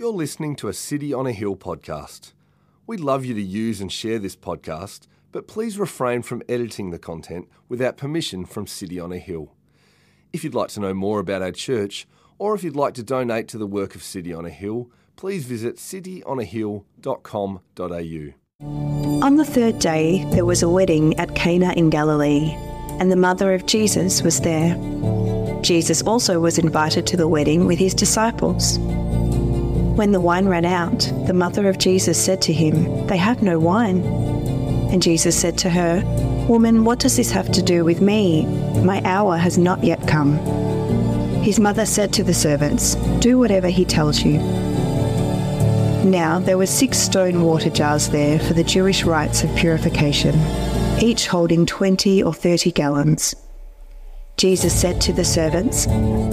You're listening to a City on a Hill podcast. We'd love you to use and share this podcast, but please refrain from editing the content without permission from City on a Hill. If you'd like to know more about our church, or if you'd like to donate to the work of City on a Hill, please visit cityonahill.com.au. On the third day, there was a wedding at Cana in Galilee, and the mother of Jesus was there. Jesus also was invited to the wedding with his disciples. When the wine ran out, the mother of Jesus said to him, They have no wine. And Jesus said to her, Woman, what does this have to do with me? My hour has not yet come. His mother said to the servants, Do whatever he tells you. Now there were six stone water jars there for the Jewish rites of purification, each holding twenty or thirty gallons. Jesus said to the servants,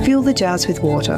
Fill the jars with water.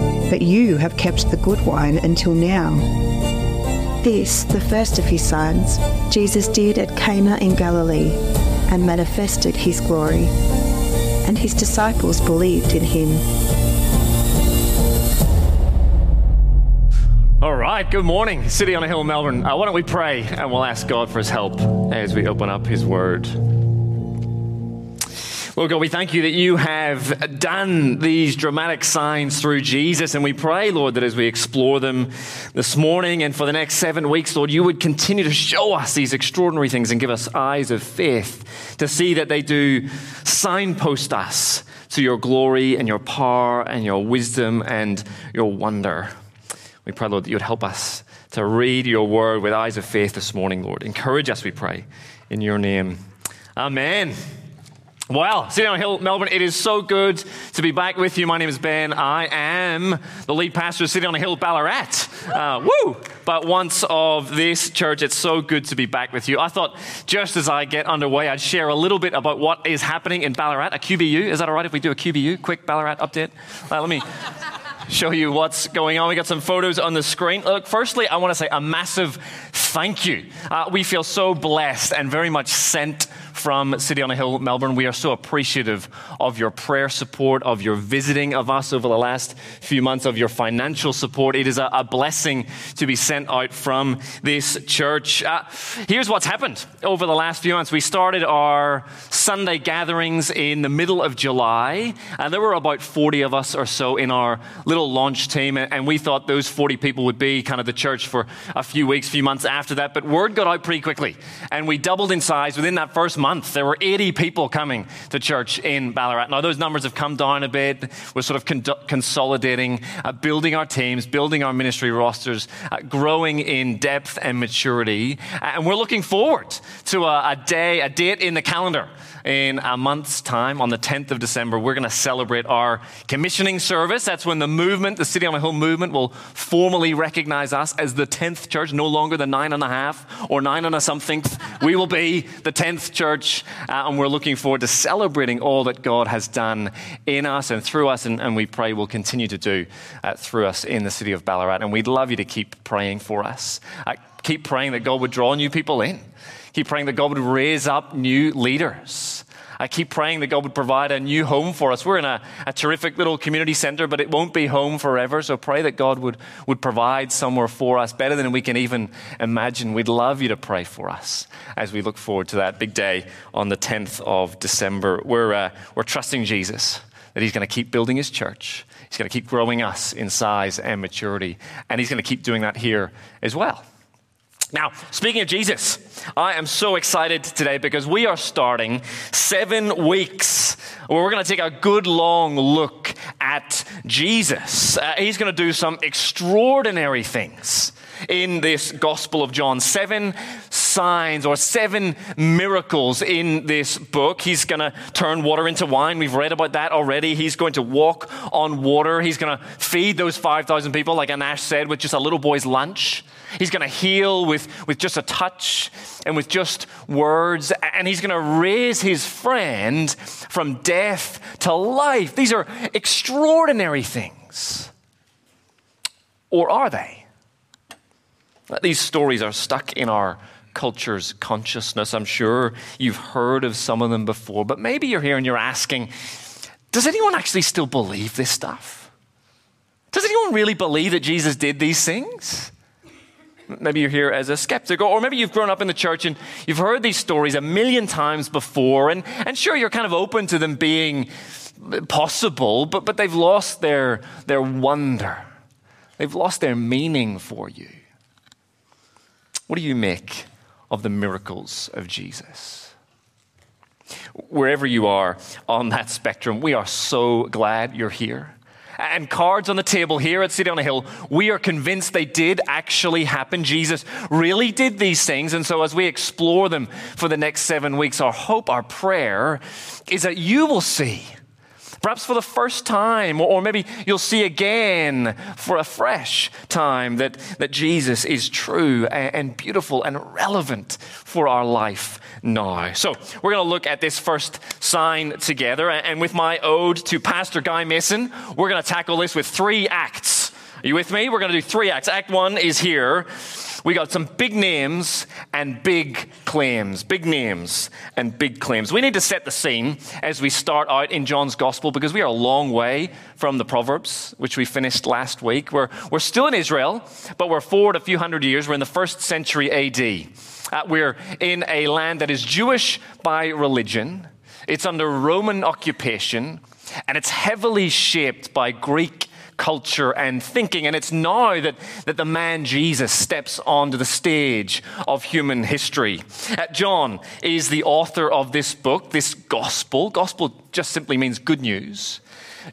But you have kept the good wine until now. This, the first of his signs, Jesus did at Cana in Galilee and manifested his glory. And his disciples believed in him. All right, good morning, City on a Hill, Melbourne. Uh, why don't we pray and we'll ask God for his help as we open up his word. Lord God, we thank you that you have done these dramatic signs through Jesus. And we pray, Lord, that as we explore them this morning and for the next seven weeks, Lord, you would continue to show us these extraordinary things and give us eyes of faith to see that they do signpost us to your glory and your power and your wisdom and your wonder. We pray, Lord, that you would help us to read your word with eyes of faith this morning, Lord. Encourage us, we pray, in your name. Amen. Well, City on Hill, Melbourne, it is so good to be back with you. My name is Ben. I am the lead pastor of City on a Hill, Ballarat. Uh, woo! But once of this church, it's so good to be back with you. I thought just as I get underway, I'd share a little bit about what is happening in Ballarat, a QBU. Is that all right if we do a QBU? Quick Ballarat update? Uh, let me show you what's going on. We got some photos on the screen. Look, firstly, I want to say a massive thank you. Uh, we feel so blessed and very much sent from City on a Hill, Melbourne. We are so appreciative of your prayer support, of your visiting of us over the last few months, of your financial support. It is a, a blessing to be sent out from this church. Uh, here's what's happened over the last few months. We started our Sunday gatherings in the middle of July, and there were about 40 of us or so in our little launch team, and we thought those 40 people would be kind of the church for a few weeks, few months after that. But word got out pretty quickly, and we doubled in size within that first month. There were 80 people coming to church in Ballarat. Now, those numbers have come down a bit. We're sort of con- consolidating, uh, building our teams, building our ministry rosters, uh, growing in depth and maturity. And we're looking forward to a, a day, a date in the calendar in a month's time, on the 10th of December, we're going to celebrate our commissioning service. That's when the movement, the City on a Hill movement, will formally recognize us as the 10th church, no longer the nine and a half or nine and a something. we will be the 10th church, uh, and we're looking forward to celebrating all that God has done in us and through us, and, and we pray will continue to do uh, through us in the city of Ballarat. And we'd love you to keep praying for us. Uh, keep praying that God would draw new people in. Keep praying that God would raise up new leaders. I keep praying that God would provide a new home for us. We're in a, a, terrific little community center, but it won't be home forever. So pray that God would, would provide somewhere for us better than we can even imagine. We'd love you to pray for us as we look forward to that big day on the 10th of December. We're, uh, we're trusting Jesus that He's going to keep building His church. He's going to keep growing us in size and maturity. And He's going to keep doing that here as well. Now, speaking of Jesus, I am so excited today because we are starting seven weeks where we're going to take a good long look at Jesus. Uh, he's going to do some extraordinary things in this Gospel of John. Seven signs or seven miracles in this book. He's going to turn water into wine. We've read about that already. He's going to walk on water. He's going to feed those 5,000 people, like Anash said, with just a little boy's lunch. He's going to heal with, with just a touch and with just words. And he's going to raise his friend from death to life. These are extraordinary things. Or are they? These stories are stuck in our culture's consciousness. I'm sure you've heard of some of them before, but maybe you're here and you're asking, does anyone actually still believe this stuff? Does anyone really believe that Jesus did these things? Maybe you're here as a skeptic, or maybe you've grown up in the church and you've heard these stories a million times before, and, and sure, you're kind of open to them being possible, but, but they've lost their, their wonder. They've lost their meaning for you. What do you make of the miracles of Jesus? Wherever you are on that spectrum, we are so glad you're here and cards on the table here at City on a Hill, we are convinced they did actually happen. Jesus really did these things. And so, as we explore them for the next seven weeks, our hope, our prayer is that you will see perhaps for the first time, or maybe you'll see again for a fresh time that, that Jesus is true and beautiful and relevant for our life now. So we're going to look at this first sign together. And with my ode to Pastor Guy Mason, we're going to tackle this with three acts. Are you with me? We're going to do three acts. Act one is here we got some big names and big claims. Big names and big claims. We need to set the scene as we start out in John's gospel because we are a long way from the Proverbs, which we finished last week. We're, we're still in Israel, but we're forward a few hundred years. We're in the first century AD. Uh, we're in a land that is Jewish by religion, it's under Roman occupation, and it's heavily shaped by Greek culture and thinking. And it's now that, that the man Jesus steps onto the stage of human history. Uh, John is the author of this book, this gospel. Gospel just simply means good news.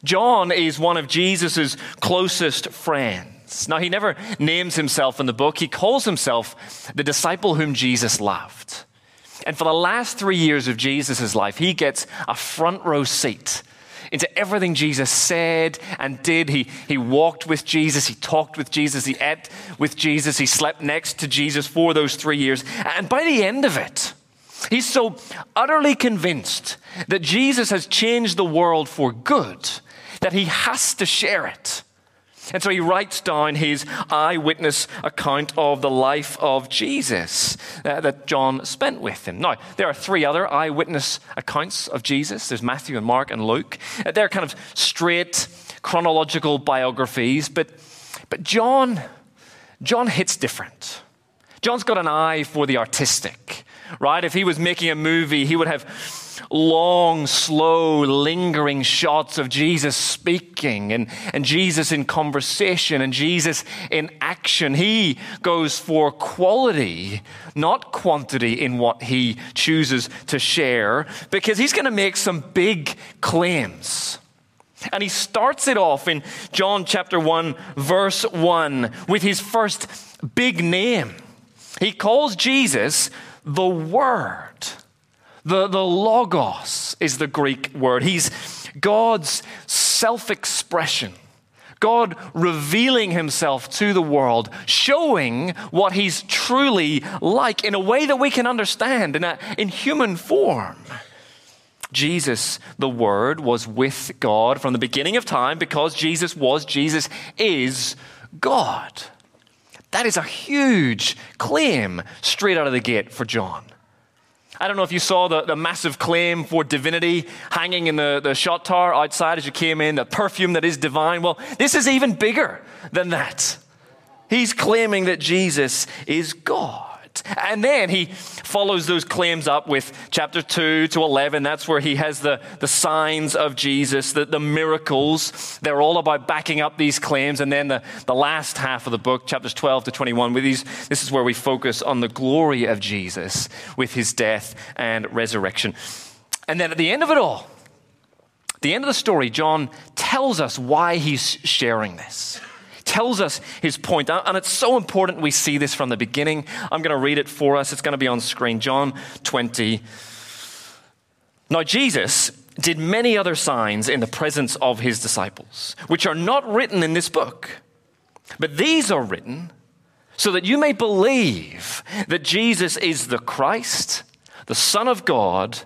John is one of Jesus' closest friends. Now, he never names himself in the book, he calls himself the disciple whom Jesus loved. And for the last three years of Jesus' life, he gets a front row seat into everything Jesus said and did. He, he walked with Jesus, he talked with Jesus, he ate with Jesus, he slept next to Jesus for those three years. And by the end of it, he's so utterly convinced that Jesus has changed the world for good that he has to share it. And so he writes down his eyewitness account of the life of Jesus uh, that John spent with him. Now, there are three other eyewitness accounts of Jesus there's Matthew and Mark and Luke. Uh, they're kind of straight chronological biographies, but, but John, John hits different. John's got an eye for the artistic, right? If he was making a movie, he would have long, slow, lingering shots of Jesus speaking and, and Jesus in conversation and Jesus in action. He goes for quality, not quantity, in what he chooses to share because he's going to make some big claims. And he starts it off in John chapter 1, verse 1, with his first big name. He calls Jesus the Word. The, the logos is the Greek word. He's God's self expression. God revealing himself to the world, showing what he's truly like in a way that we can understand in, a, in human form. Jesus, the Word, was with God from the beginning of time because Jesus was, Jesus is God. That is a huge claim straight out of the gate for John. I don't know if you saw the, the massive claim for divinity hanging in the, the shot tower outside as you came in, the perfume that is divine. Well, this is even bigger than that. He's claiming that Jesus is God. And then he follows those claims up with chapter 2 to 11. That's where he has the, the signs of Jesus, the, the miracles. They're all about backing up these claims. And then the, the last half of the book, chapters 12 to 21, with these, this is where we focus on the glory of Jesus with his death and resurrection. And then at the end of it all, the end of the story, John tells us why he's sharing this tells us his point. And it's so important we see this from the beginning. I'm going to read it for us. It's going to be on screen. John 20. Now, Jesus did many other signs in the presence of his disciples, which are not written in this book. But these are written so that you may believe that Jesus is the Christ, the Son of God,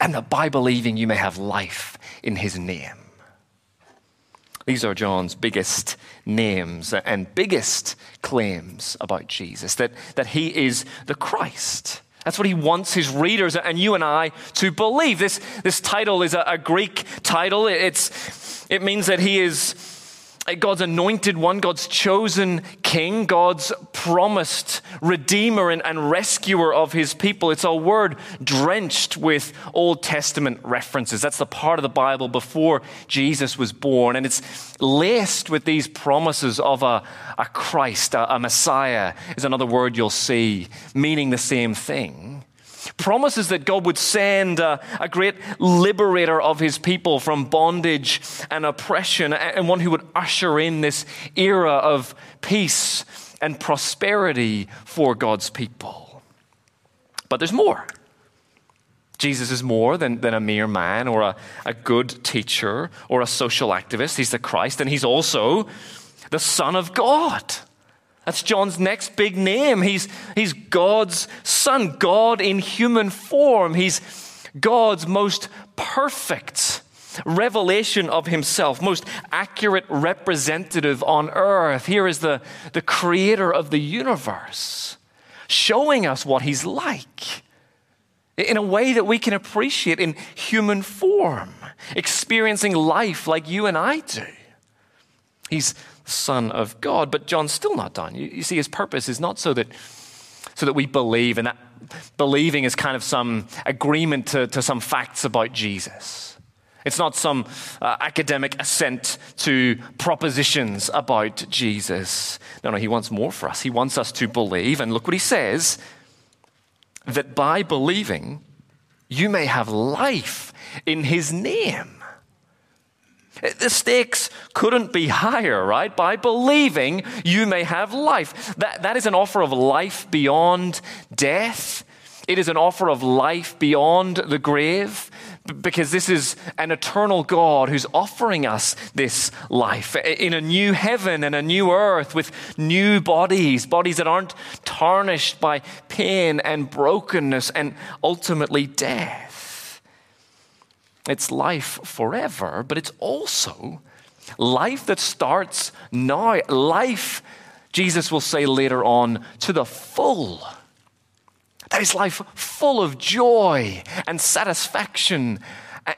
and that by believing you may have life in his name. These are John's biggest names and biggest claims about Jesus that, that he is the Christ. That's what he wants his readers and you and I to believe. This, this title is a, a Greek title. It's, it means that he is God's anointed one, God's chosen king, God's promised redeemer and, and, rescuer of his people. It's a word drenched with Old Testament references. That's the part of the Bible before Jesus was born. And it's laced with these promises of a, a Christ, a, a Messiah, is another word you'll see, meaning the same thing promises that God would send a, a, great liberator of his people from bondage and oppression, and one who would usher in this era of peace and prosperity for God's people. But there's more. Jesus is more than, than a mere man or a, a good teacher or a social activist. He's the Christ, and he's also the Son of God. That's John's next big name. He's, he's God's son, God in human form. He's God's most perfect revelation of himself, most accurate representative on earth. Here is the, the creator of the universe showing us what he's like in a way that we can appreciate in human form, experiencing life like you and I do. He's Son of God. But John's still not done. You, you see, his purpose is not so that, so that we believe, and that believing is kind of some agreement to, to some facts about Jesus. It's not some uh, academic assent to propositions about Jesus. No, no, he wants more for us. He wants us to believe. And look what he says that by believing, you may have life in his name. The stakes couldn't be higher, right? By believing, you may have life. That, that is an offer of life beyond death. It is an offer of life beyond the grave because this is an eternal God who's offering us this life in a new heaven and a new earth with new bodies, bodies that aren't tarnished by pain and brokenness and ultimately death. It's life forever, but it's also life that starts now. Life, Jesus will say later on, to the full. That is life full of joy and satisfaction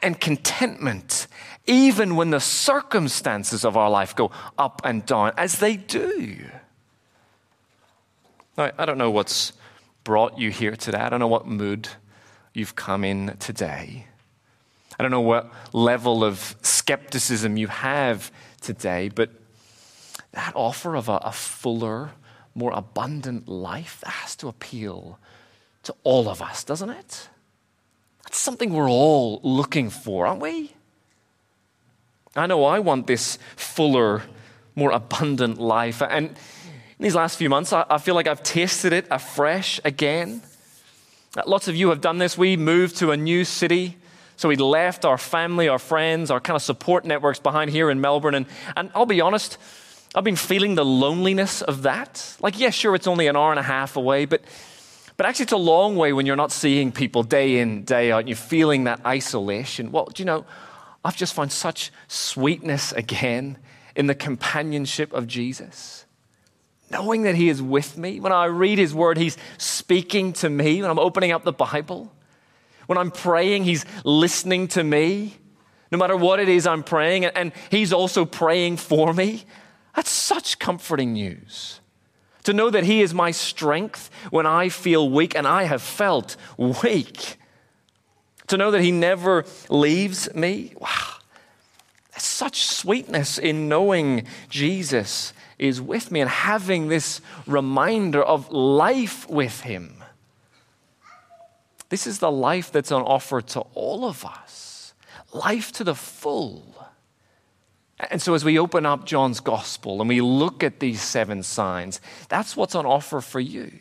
and contentment, even when the circumstances of our life go up and down, as they do. Now, I don't know what's brought you here today. I don't know what mood you've come in today. I don't know what level of skepticism you have today, but that offer of a, a fuller, more abundant life has to appeal to all of us, doesn't it? That's something we're all looking for, aren't we? I know I want this fuller, more abundant life. And in these last few months, I, I feel like I've tasted it afresh again. Lots of you have done this. We moved to a new city so we left our family, our friends, our kind of support networks behind here in Melbourne. And, and I'll be honest, I've been feeling the loneliness of that. Like, yeah, sure, it's only an hour and a half away, but, but actually, it's a long way when you're not seeing people day in, day out, and you're feeling that isolation. Well, do you know, I've just found such sweetness again in the companionship of Jesus. Knowing that He is with me. When I read His Word, He's speaking to me. When I'm opening up the Bible, when I'm praying, He's listening to me, no matter what it is I'm praying, and He's also praying for me. That's such comforting news. To know that He is my strength when I feel weak, and I have felt weak. To know that He never leaves me. Wow. There's such sweetness in knowing Jesus is with me and having this reminder of life with Him. This is the life that's on offer to all of us life to the full. And so, as we open up John's gospel and we look at these seven signs, that's what's on offer for you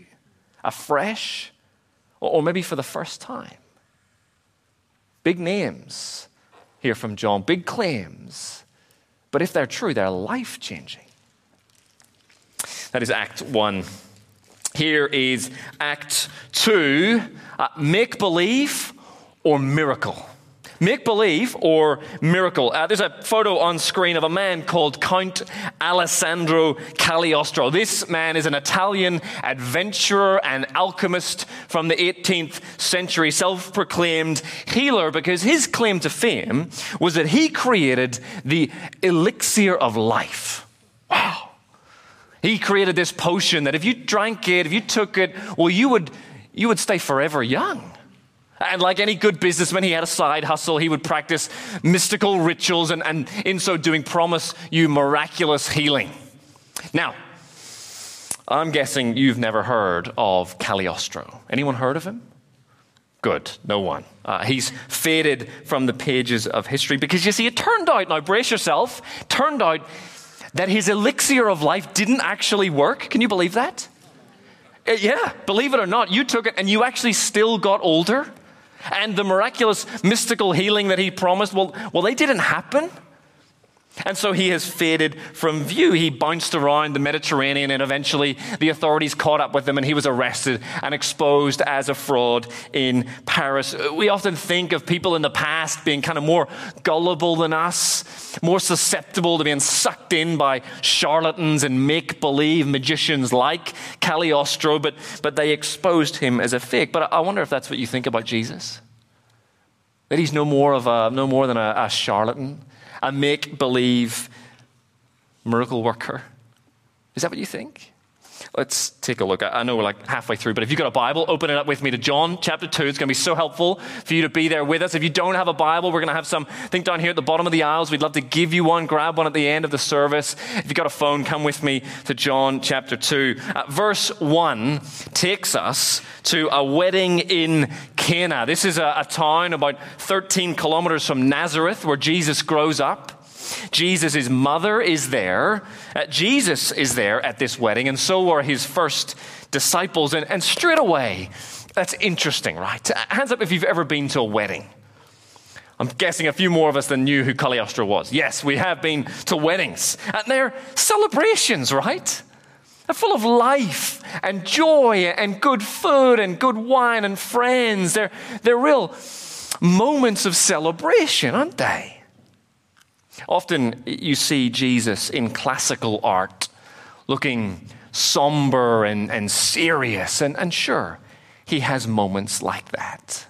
afresh, or maybe for the first time. Big names here from John, big claims, but if they're true, they're life changing. That is Act 1. Here is Act 2 uh, make believe or miracle. Make believe or miracle. Uh, there's a photo on screen of a man called Count Alessandro Cagliostro. This man is an Italian adventurer and alchemist from the 18th century, self proclaimed healer, because his claim to fame was that he created the elixir of life. He created this potion that if you drank it, if you took it, well, you would, you would stay forever young. And like any good businessman, he had a side hustle. He would practice mystical rituals and, and in so doing, promise you miraculous healing. Now, I'm guessing you've never heard of Cagliostro. Anyone heard of him? Good, no one. Uh, he's faded from the pages of history because you see, it turned out, now brace yourself, turned out that his elixir of life didn't actually work. Can you believe that? Uh, yeah, believe it or not, you took it and you actually still got older. And the miraculous mystical healing that he promised, well, well, they didn't happen. And so he has faded from view. He bounced around the Mediterranean, and eventually the authorities caught up with him, and he was arrested and exposed as a fraud in Paris. We often think of people in the past being kind of more gullible than us, more susceptible to being sucked in by charlatans and make believe magicians like Cagliostro, but, but they exposed him as a fake. But I wonder if that's what you think about Jesus. That he's no more, of a, no more than a, a charlatan a make believe miracle worker. Is that what you think? Let's take a look. I know we're like halfway through, but if you've got a Bible, open it up with me to John chapter 2. It's going to be so helpful for you to be there with us. If you don't have a Bible, we're going to have some, I think down here at the bottom of the aisles, we'd love to give you one. Grab one at the end of the service. If you've got a phone, come with me to John chapter 2. Uh, verse 1 takes us to a wedding in Cana. This is a, a town about 13 kilometers from Nazareth where Jesus grows up. Jesus' mother is there. Uh, Jesus is there at this wedding, and so are his first disciples. And, and straight away, that's interesting, right? Uh, hands up if you've ever been to a wedding. I'm guessing a few more of us than knew who Cagliostro was. Yes, we have been to weddings. And they're celebrations, right? They're full of life and joy and good food and good wine and friends. They're, they're real moments of celebration, aren't they? Often you see Jesus in classical art looking somber and, and serious, and, and sure, he has moments like that.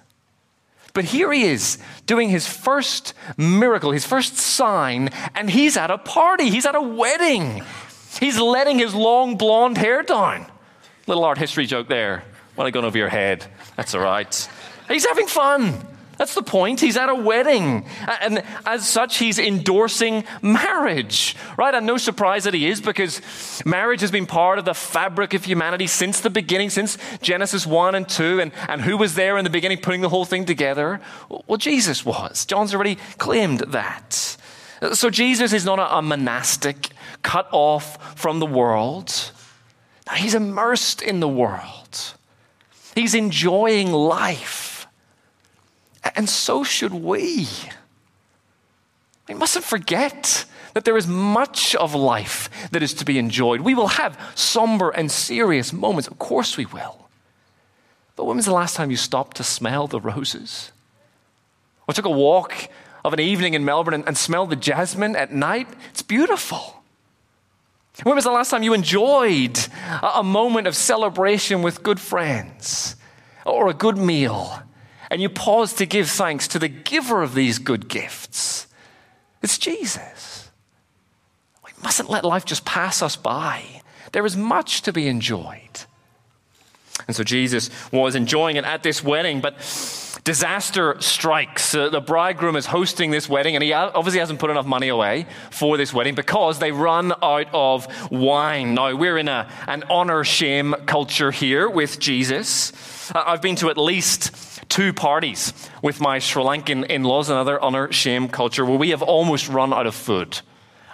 But here he is doing his first miracle, his first sign, and he's at a party, he's at a wedding. He's letting his long blonde hair down. Little art history joke there. Well, I gone over your head. That's all right. He's having fun. That's the point. He's at a wedding. And as such, he's endorsing marriage, right? And no surprise that he is because marriage has been part of the fabric of humanity since the beginning, since Genesis 1 and 2. And, and who was there in the beginning putting the whole thing together? Well, Jesus was. John's already claimed that. So Jesus is not a, a monastic cut off from the world. he's immersed in the world. He's enjoying life. And so should we. We mustn't forget that there is much of life that is to be enjoyed. We will have somber and serious moments. Of course, we will. But when was the last time you stopped to smell the roses? Or took a walk of an evening in Melbourne and, and smelled the jasmine at night? It's beautiful. When was the last time you enjoyed a, a moment of celebration with good friends or a good meal? and you pause to give thanks to the giver of these good gifts. It's Jesus. We mustn't let life just pass us by. There is much to be enjoyed. And so Jesus was enjoying it at this wedding, but disaster strikes. Uh, the bridegroom is hosting this wedding, and he obviously hasn't put enough money away for this wedding because they run out of wine. Now, we're in a, an honor shame culture here with Jesus. Uh, I've been to at least two parties with my Sri Lankan in laws, another honor shame culture, where we have almost run out of food.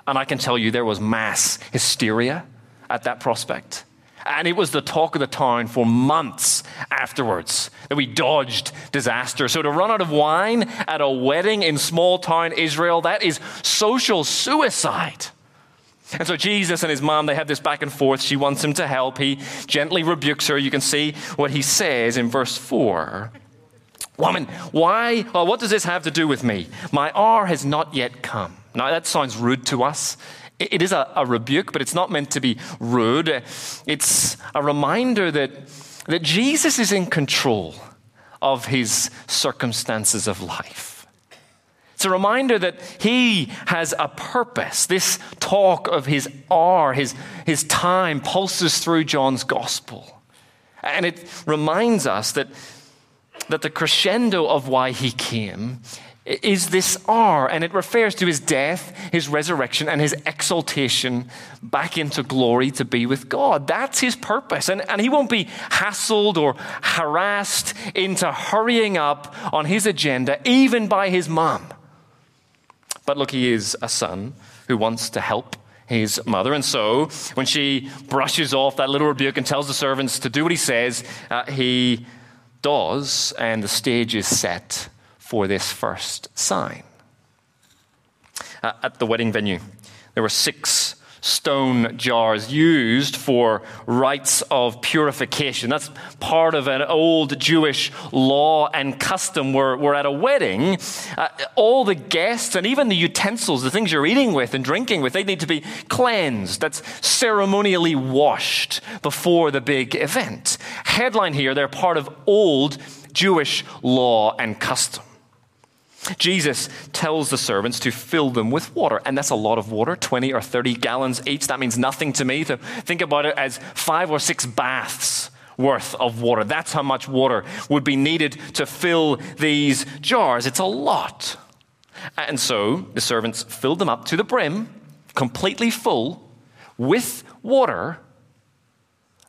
And I can tell you there was mass hysteria at that prospect. And it was the talk of the town for months afterwards that we dodged disaster. So to run out of wine at a wedding in small town Israel, that is social suicide. And so Jesus and his mom, they have this back and forth. She wants him to help. He gently rebukes her. You can see what he says in verse 4. Woman, why? Well, what does this have to do with me? My hour has not yet come. Now, that sounds rude to us. It is a, a rebuke, but it's not meant to be rude. It's a reminder that, that Jesus is in control of his circumstances of life. It's a reminder that he has a purpose. This talk of his hour, his, his time, pulses through John's gospel. And it reminds us that, that the crescendo of why he came is this R, and it refers to his death, his resurrection, and his exaltation back into glory to be with God. That's his purpose. And, and he won't be hassled or harassed into hurrying up on his agenda, even by his mom. But look, he is a son who wants to help his mother. And so, when she brushes off that little rebuke and tells the servants to do what he says, uh, he does, and the stage is set for this first sign. Uh, at the wedding venue, there were six stone jars used for rites of purification. That's part of an old Jewish law and custom where, where at a wedding, uh, all the guests and even the utensils, the things you're eating with and drinking with, they need to be cleansed. That's ceremonially washed before the big event. Headline here, they're part of old Jewish law and custom. Jesus tells the servants to fill them with water, and that's a lot of water 20 or 30 gallons each. That means nothing to me. To think about it as five or six baths worth of water. That's how much water would be needed to fill these jars. It's a lot. And so the servants filled them up to the brim, completely full, with water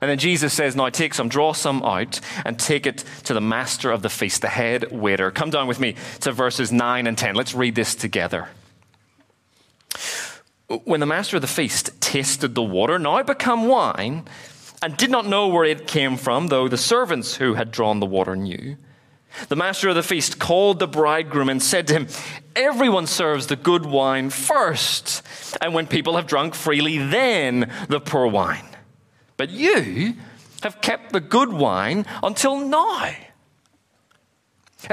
and then Jesus says, Now take some, draw some out, and take it to the master of the feast, the head waiter. Come down with me to verses 9 and 10. Let's read this together. When the master of the feast tasted the water, now become wine, and did not know where it came from, though the servants who had drawn the water knew, the master of the feast called the bridegroom and said to him, Everyone serves the good wine first, and when people have drunk freely, then the poor wine. But you have kept the good wine until now.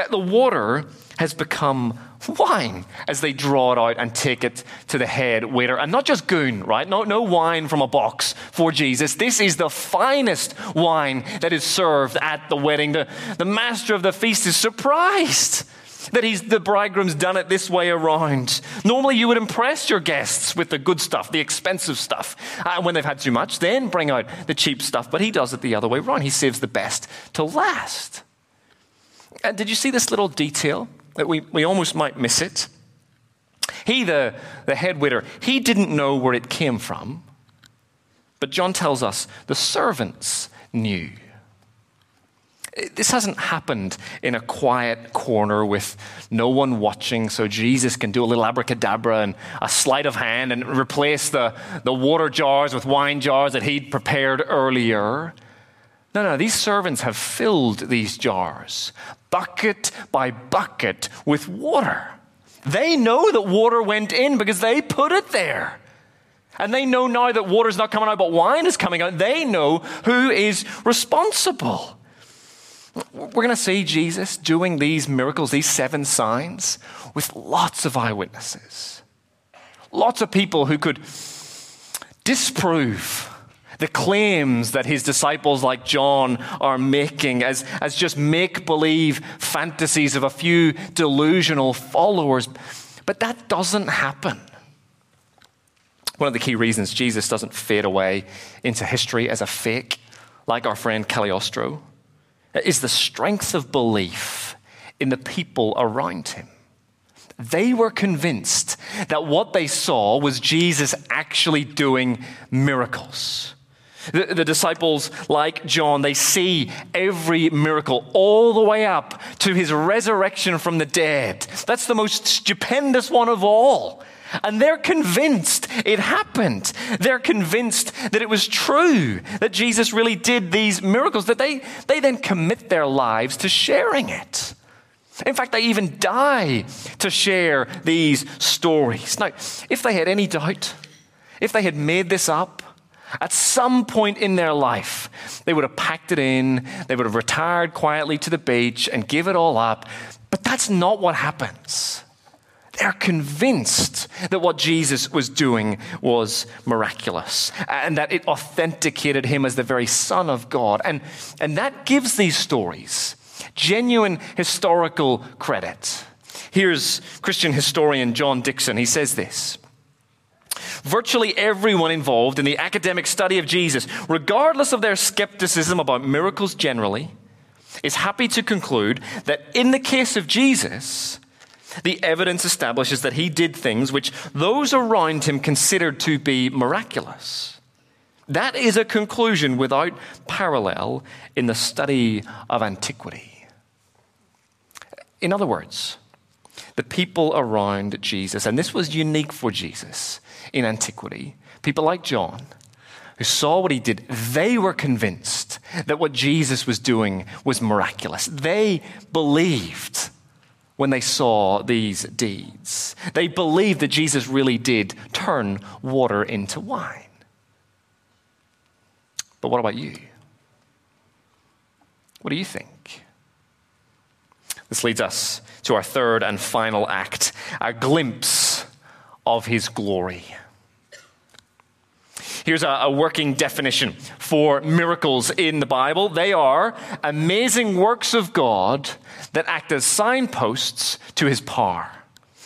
The water has become wine as they draw it out and take it to the head waiter. And not just goon, right? No, no wine from a box for Jesus. This is the finest wine that is served at the wedding. The, the master of the feast is surprised that he's, the bridegroom's done it this way around. Normally, you would impress your guests with the good stuff, the expensive stuff. Uh, when they've had too much, then bring out the cheap stuff. But he does it the other way around. He saves the best to last. And did you see this little detail that we, we almost might miss it? He, the, the head waiter, he didn't know where it came from. But John tells us the servants knew. This hasn't happened in a quiet corner with no one watching, so Jesus can do a little abracadabra and a sleight of hand and replace the, the water jars with wine jars that he'd prepared earlier. No, no, these servants have filled these jars, bucket by bucket, with water. They know that water went in because they put it there. And they know now that water is not coming out, but wine is coming out. They know who is responsible. We're going to see Jesus doing these miracles, these seven signs, with lots of eyewitnesses. Lots of people who could disprove the claims that his disciples, like John, are making as, as just make believe fantasies of a few delusional followers. But that doesn't happen. One of the key reasons Jesus doesn't fade away into history as a fake, like our friend Cagliostro, is the strength of belief in the people around him. They were convinced that what they saw was Jesus actually doing miracles. The, the, disciples, like John, they see every miracle all the way up to his resurrection from the dead. That's the most stupendous one of all. And they're convinced it happened. They're convinced that it was true, that Jesus really did these miracles, that they, they then commit their lives to sharing it. In fact, they even die to share these stories. Now, if they had any doubt, if they had made this up, at some point in their life, they would have packed it in, they would have retired quietly to the beach and give it all up. But that's not what happens. They're convinced that what Jesus was doing was miraculous and that it authenticated him as the very Son of God. And, and that gives these stories genuine historical credit. Here's Christian historian John Dickson. He says this. Virtually everyone involved in the academic study of Jesus, regardless of their skepticism about miracles generally, is happy to conclude that in the case of Jesus, the evidence establishes that he did things which those around him considered to be miraculous. That is a conclusion without parallel in the study of antiquity. In other words, the people around Jesus, and this was unique for Jesus in antiquity, people like John, who saw what he did, they were convinced that what Jesus was doing was miraculous. They believed when they saw these deeds. They believed that Jesus really did turn water into wine. But what about you? What do you think? This leads us to our third and final act a glimpse of his glory. Here's a, a, working definition for miracles in the Bible they are amazing works of God that act as signposts to his power.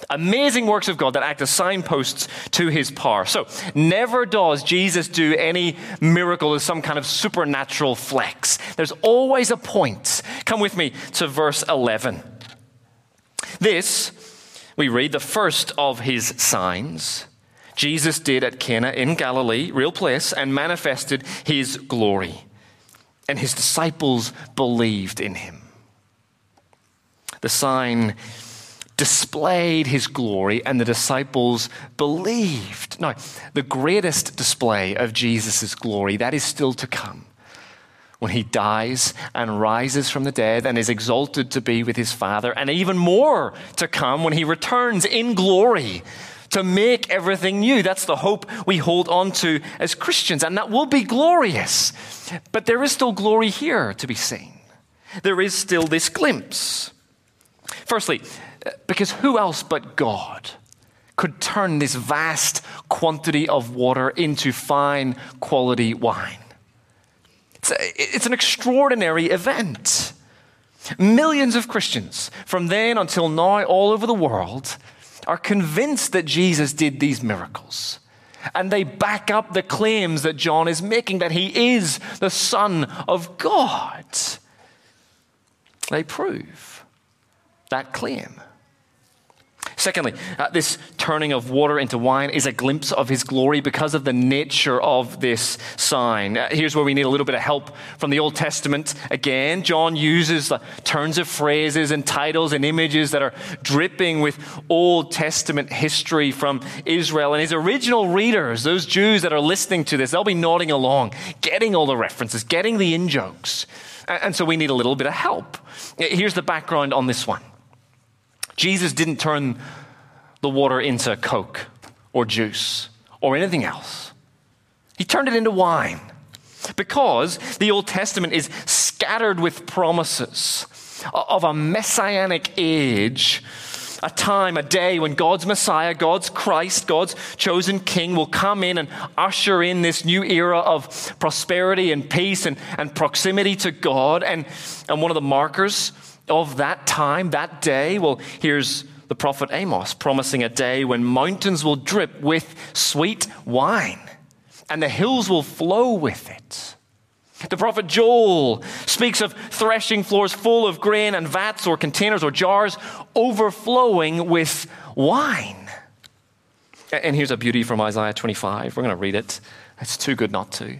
Amazing works of God that act as signposts to his power. So, never does Jesus do any miracle as some kind of supernatural flex. There's always a point. Come with me to verse 11. This, we read, the first of his signs Jesus did at Cana in Galilee, real place, and manifested his glory. And his disciples believed in him. The sign displayed his glory, and the disciples believed. Now, the greatest display of Jesus' glory, that is still to come when he dies and rises from the dead and is exalted to be with his Father, and even more to come when he returns in glory to make everything new. That's the hope we hold on to as Christians, and that will be glorious. But there is still glory here to be seen. There is still this glimpse. Firstly, uh, because who else but God could turn this vast quantity of water into fine quality wine? It's, uh, it's an extraordinary event. Millions of Christians from then until now, all over the world, are convinced that Jesus did these miracles. And they back up the claims that John is making that he is the Son of God. They prove that claim. Secondly, uh, this turning of water into wine is a glimpse of his glory because of the nature of this sign. Uh, here's where we need a little bit of help from the Old Testament. Again, John uses the turns of phrases and titles and images that are dripping with Old Testament history from Israel. And his original readers, those Jews that are listening to this, they'll be nodding along, getting all the references, getting the in jokes. And so we need a little bit of help. Here's the background on this one. Jesus didn't turn the water into Coke or juice or anything else, He turned it into wine. Because the Old Testament is scattered with promises of a messianic age a time, a day when God's Messiah, God's Christ, God's chosen King will come in and usher in this new era of prosperity and peace and, and proximity to God. And, and one of the markers of that time, that day, well, here's the prophet Amos promising a day when mountains will drip with sweet wine and the hills will flow with it. The prophet Joel speaks of threshing floors full of grain and vats or containers or jars overflowing with wine. And here's a beauty from Isaiah 25. We're going to read it. It's too good not to.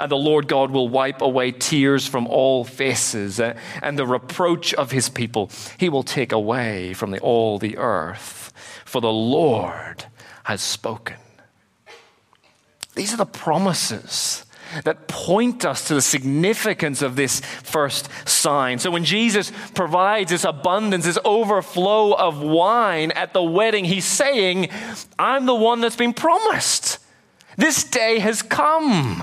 And the Lord God will wipe away tears from all faces, uh, and the reproach of his people he will take away from the, all the earth. For the Lord has spoken. These are the promises that point us to the significance of this first sign. So when Jesus provides this abundance, this overflow of wine at the wedding, he's saying, I'm the one that's been promised. This day has come.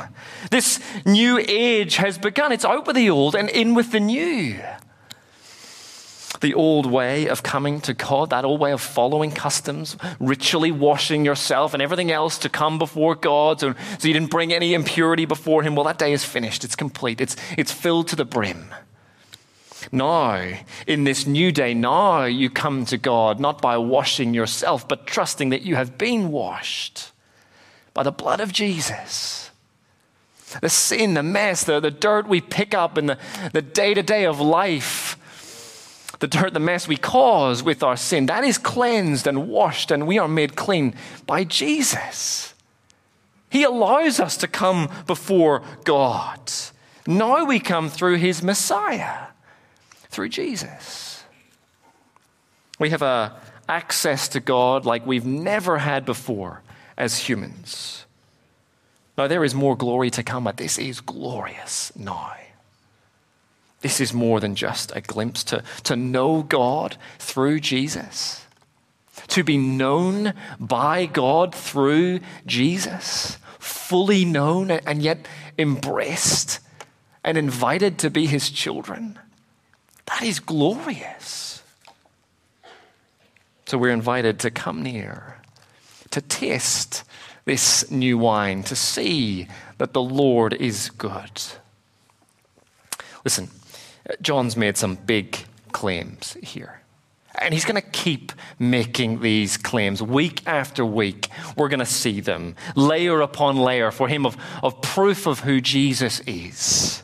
This new age has begun. It's out with the old and in with the new. The old way of coming to God, that old way of following customs, ritually washing yourself and everything else to come before God so, so you didn't bring any impurity before Him, well, that day is finished. It's complete. It's, it's filled to the brim. Now, in this new day, now you come to God not by washing yourself, but trusting that you have been washed by the blood of Jesus. The sin, the mess, the, the dirt we pick up in the day to day of life, the dirt, the mess we cause with our sin, that is cleansed and washed, and we are made clean by Jesus. He allows us to come before God. Now we come through His Messiah, through Jesus. We have a access to God like we've never had before as humans. Now, there is more glory to come, but this is glorious now. This is more than just a glimpse to, to know God through Jesus, to be known by God through Jesus, fully known and yet embraced and invited to be his children. That is glorious. So we're invited to come near to taste this new wine, to see that the Lord is good. Listen, John's made some big claims here. And he's going to keep making these claims week after week. We're going to see them layer upon layer for him of, of proof of who Jesus is.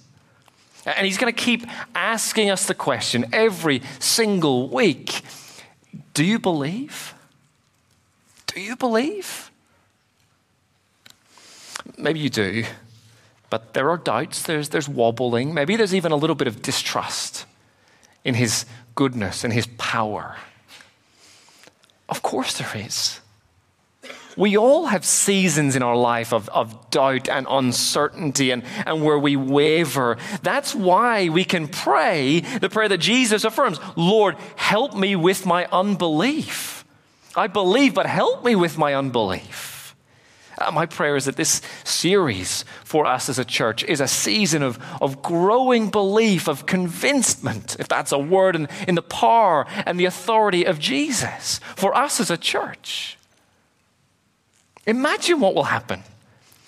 And he's going to keep asking us the question every single week Do you believe? Do you believe? Maybe you do, but there are doubts, there's, there's wobbling, maybe there's even a little bit of distrust in his goodness and his power. Of course, there is. We all have seasons in our life of, of doubt and uncertainty and, and where we waver. That's why we can pray the prayer that Jesus affirms Lord, help me with my unbelief. I believe, but help me with my unbelief. Uh, my prayer is that this series for us as a church is a season of, of growing belief, of convincement, if that's a word, in, in the power and the authority of Jesus for us as a church. Imagine what will happen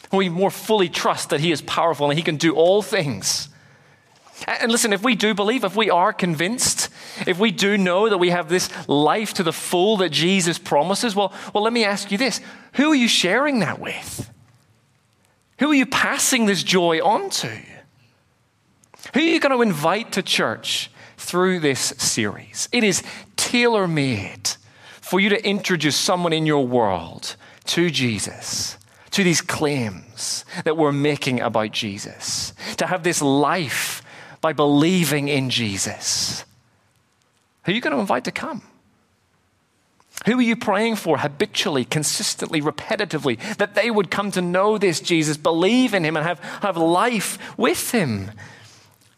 when we more fully trust that He is powerful and He can do all things and listen, if we do believe, if we are convinced, if we do know that we have this life to the full that Jesus promises, well, well, let me ask you this who are you sharing that with? Who are you passing this joy on to? Who are you going to invite to church through this series? It is tailor made for you to introduce someone in your world to Jesus, to these claims that we're making about Jesus, to have this life by believing in Jesus. Who are you going to invite to come? Who are you praying for habitually, consistently, repetitively, that they would come to know this Jesus, believe in him, and have, have life with him?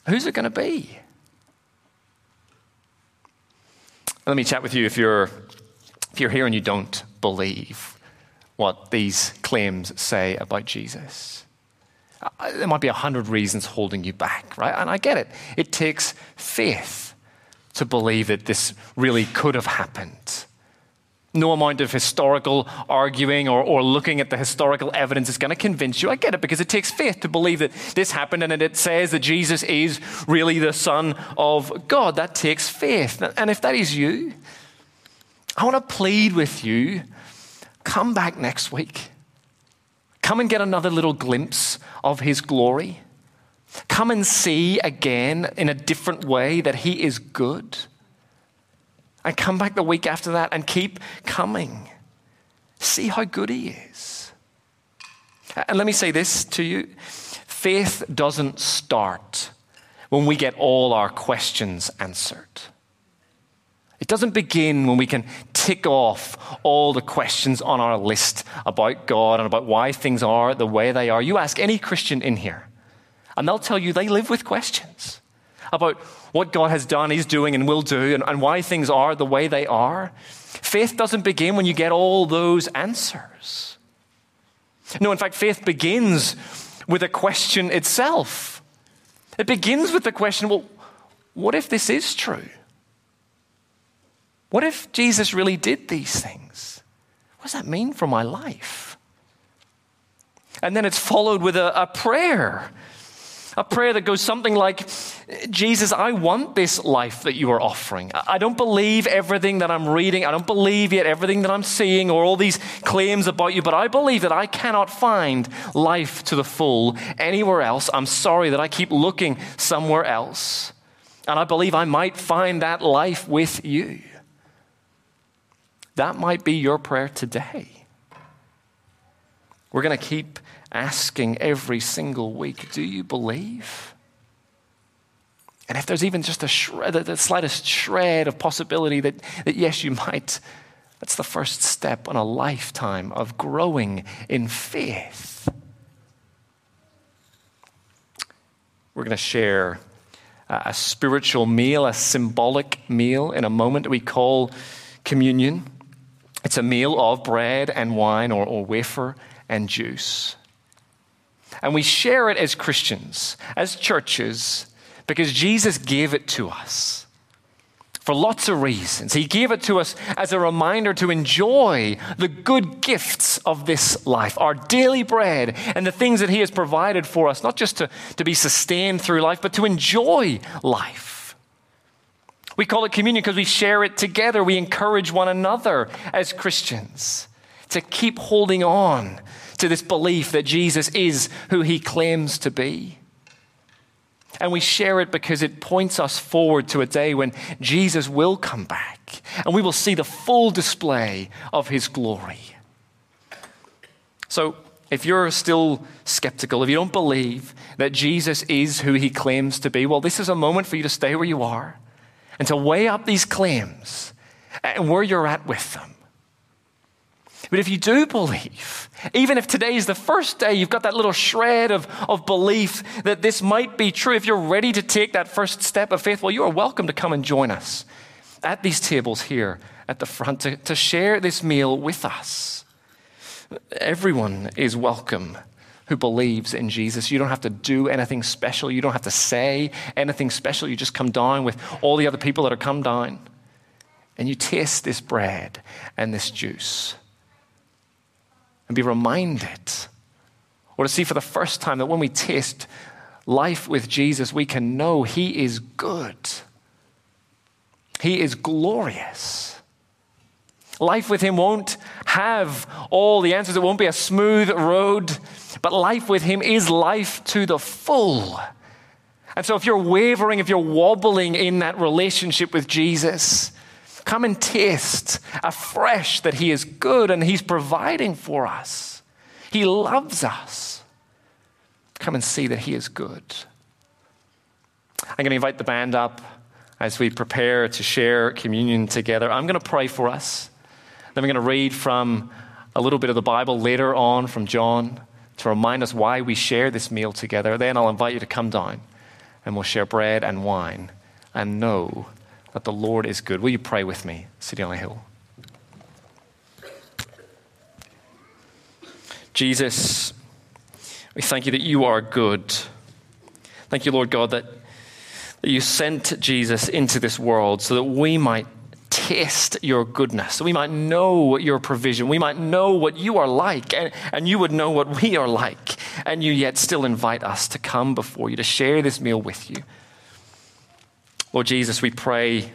Who's it going to be? Let me chat with you if you're, if you're here and you don't believe what these claims say about Jesus. Uh, there might be a hundred reasons holding you back, right? And I get it. It takes faith to believe that this really could have happened. No amount of historical arguing or, or looking at the historical evidence is going to convince you. I get it because it takes faith to believe that this happened and that it says that Jesus is really the Son of God. That takes faith. And if that is you, I want to plead with you come back next week Come and get another little glimpse of his glory. Come and see again in a different way that he is good. And come back the week after that and keep coming. See how good he is. And let me say this to you faith doesn't start when we get all our questions answered. It doesn't begin when we can tick off all the questions on our list about God and about why things are the way they are. You ask any Christian in here, and they'll tell you they live with questions about what God has done, is doing, and will do, and, and why things are the way they are. Faith doesn't begin when you get all those answers. No, in fact, faith begins with a question itself. It begins with the question well, what if this is true? What if Jesus really did these things? What does that mean for my life? And then it's followed with a, a prayer a prayer that goes something like Jesus, I want this life that you are offering. I don't believe everything that I'm reading. I don't believe yet everything that I'm seeing or all these claims about you, but I believe that I cannot find life to the full anywhere else. I'm sorry that I keep looking somewhere else. And I believe I might find that life with you. That might be your prayer today. We're going to keep asking every single week, Do you believe? And if there's even just a shred, the slightest shred of possibility that, that yes, you might, that's the first step on a lifetime of growing in faith. We're going to share a spiritual meal, a symbolic meal in a moment that we call communion. It's a meal of bread and wine or, or wafer and juice. And we share it as Christians, as churches, because Jesus gave it to us for lots of reasons. He gave it to us as a reminder to enjoy the good gifts of this life, our daily bread, and the things that He has provided for us, not just to, to be sustained through life, but to enjoy life. We call it communion because we share it together. We encourage one another as Christians to keep holding on to this belief that Jesus is who he claims to be. And we share it because it points us forward to a day when Jesus will come back and we will see the full display of his glory. So, if you're still skeptical, if you don't believe that Jesus is who he claims to be, well, this is a moment for you to stay where you are and to weigh up these claims and where you're at with them. But if you do believe, even if today is the first day you've got that little shred of, of belief that this might be true, if you're ready to take that first step of faith, well, you are welcome to come and join us at these tables here at the front to, to share this meal with us. Everyone is welcome who believes in Jesus. You don't have to do anything special. You don't have to say anything special. You just come down with all the other people that are come down and you taste this bread and this juice and be reminded, or to see for the first time that when we taste life with Jesus, we can know He is good, He is glorious. Life with Him won't have all the answers, it won't be a smooth road, but life with Him is life to the full. And so, if you're wavering, if you're wobbling in that relationship with Jesus, Come and taste afresh that He is good and He's providing for us. He loves us. Come and see that He is good. I'm going to invite the band up as we prepare to share communion together. I'm going to pray for us. Then we're going to read from a little bit of the Bible later on from John to remind us why we share this meal together. Then I'll invite you to come down and we'll share bread and wine and know that the Lord is good. Will you pray with me, City on a Hill? Jesus, we thank you that you are good. Thank you, Lord God, that, that you sent Jesus into this world so that we might taste your goodness, we might know your provision, we might know what you are like, and, and you would know what we are like, and you yet still invite us to come before you, to share this meal with you. Lord Jesus, we pray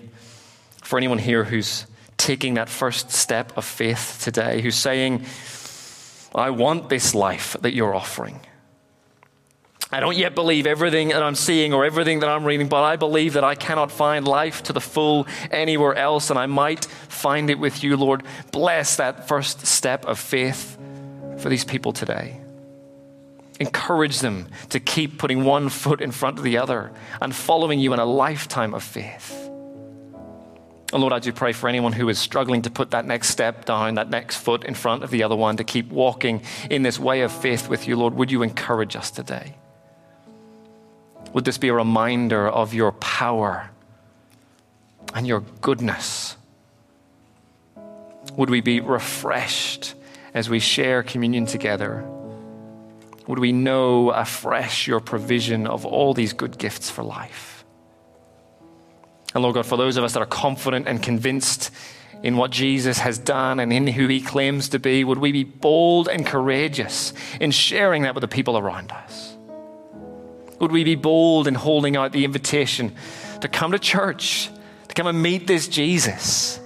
for anyone here who's taking that first step of faith today, who's saying, I want this life that you're offering. I don't yet believe everything that I'm seeing or everything that I'm reading, but I believe that I cannot find life to the full anywhere else, and I might find it with you, Lord. Bless that first step of faith for these people today. Encourage them to keep putting one foot in front of the other and following you in a lifetime of faith. And Lord, I do pray for anyone who is struggling to put that next step down, that next foot in front of the other one, to keep walking in this way of faith with you, Lord. Would you encourage us today? Would this be a reminder of your power and your goodness? Would we be refreshed as we share communion together? Would we know afresh your provision of all these good gifts for life? And Lord God, for those of us that are confident and convinced in what Jesus has done and in who he claims to be, would we be bold and courageous in sharing that with the people around us? Would we be bold in holding out the invitation to come to church, to come and meet this Jesus,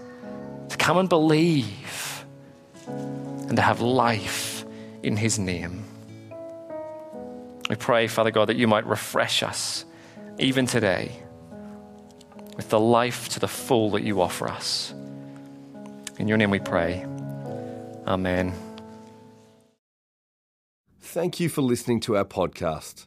to come and believe, and to have life in his name? We pray, Father God, that you might refresh us even today with the life to the full that you offer us. In your name we pray. Amen. Thank you for listening to our podcast.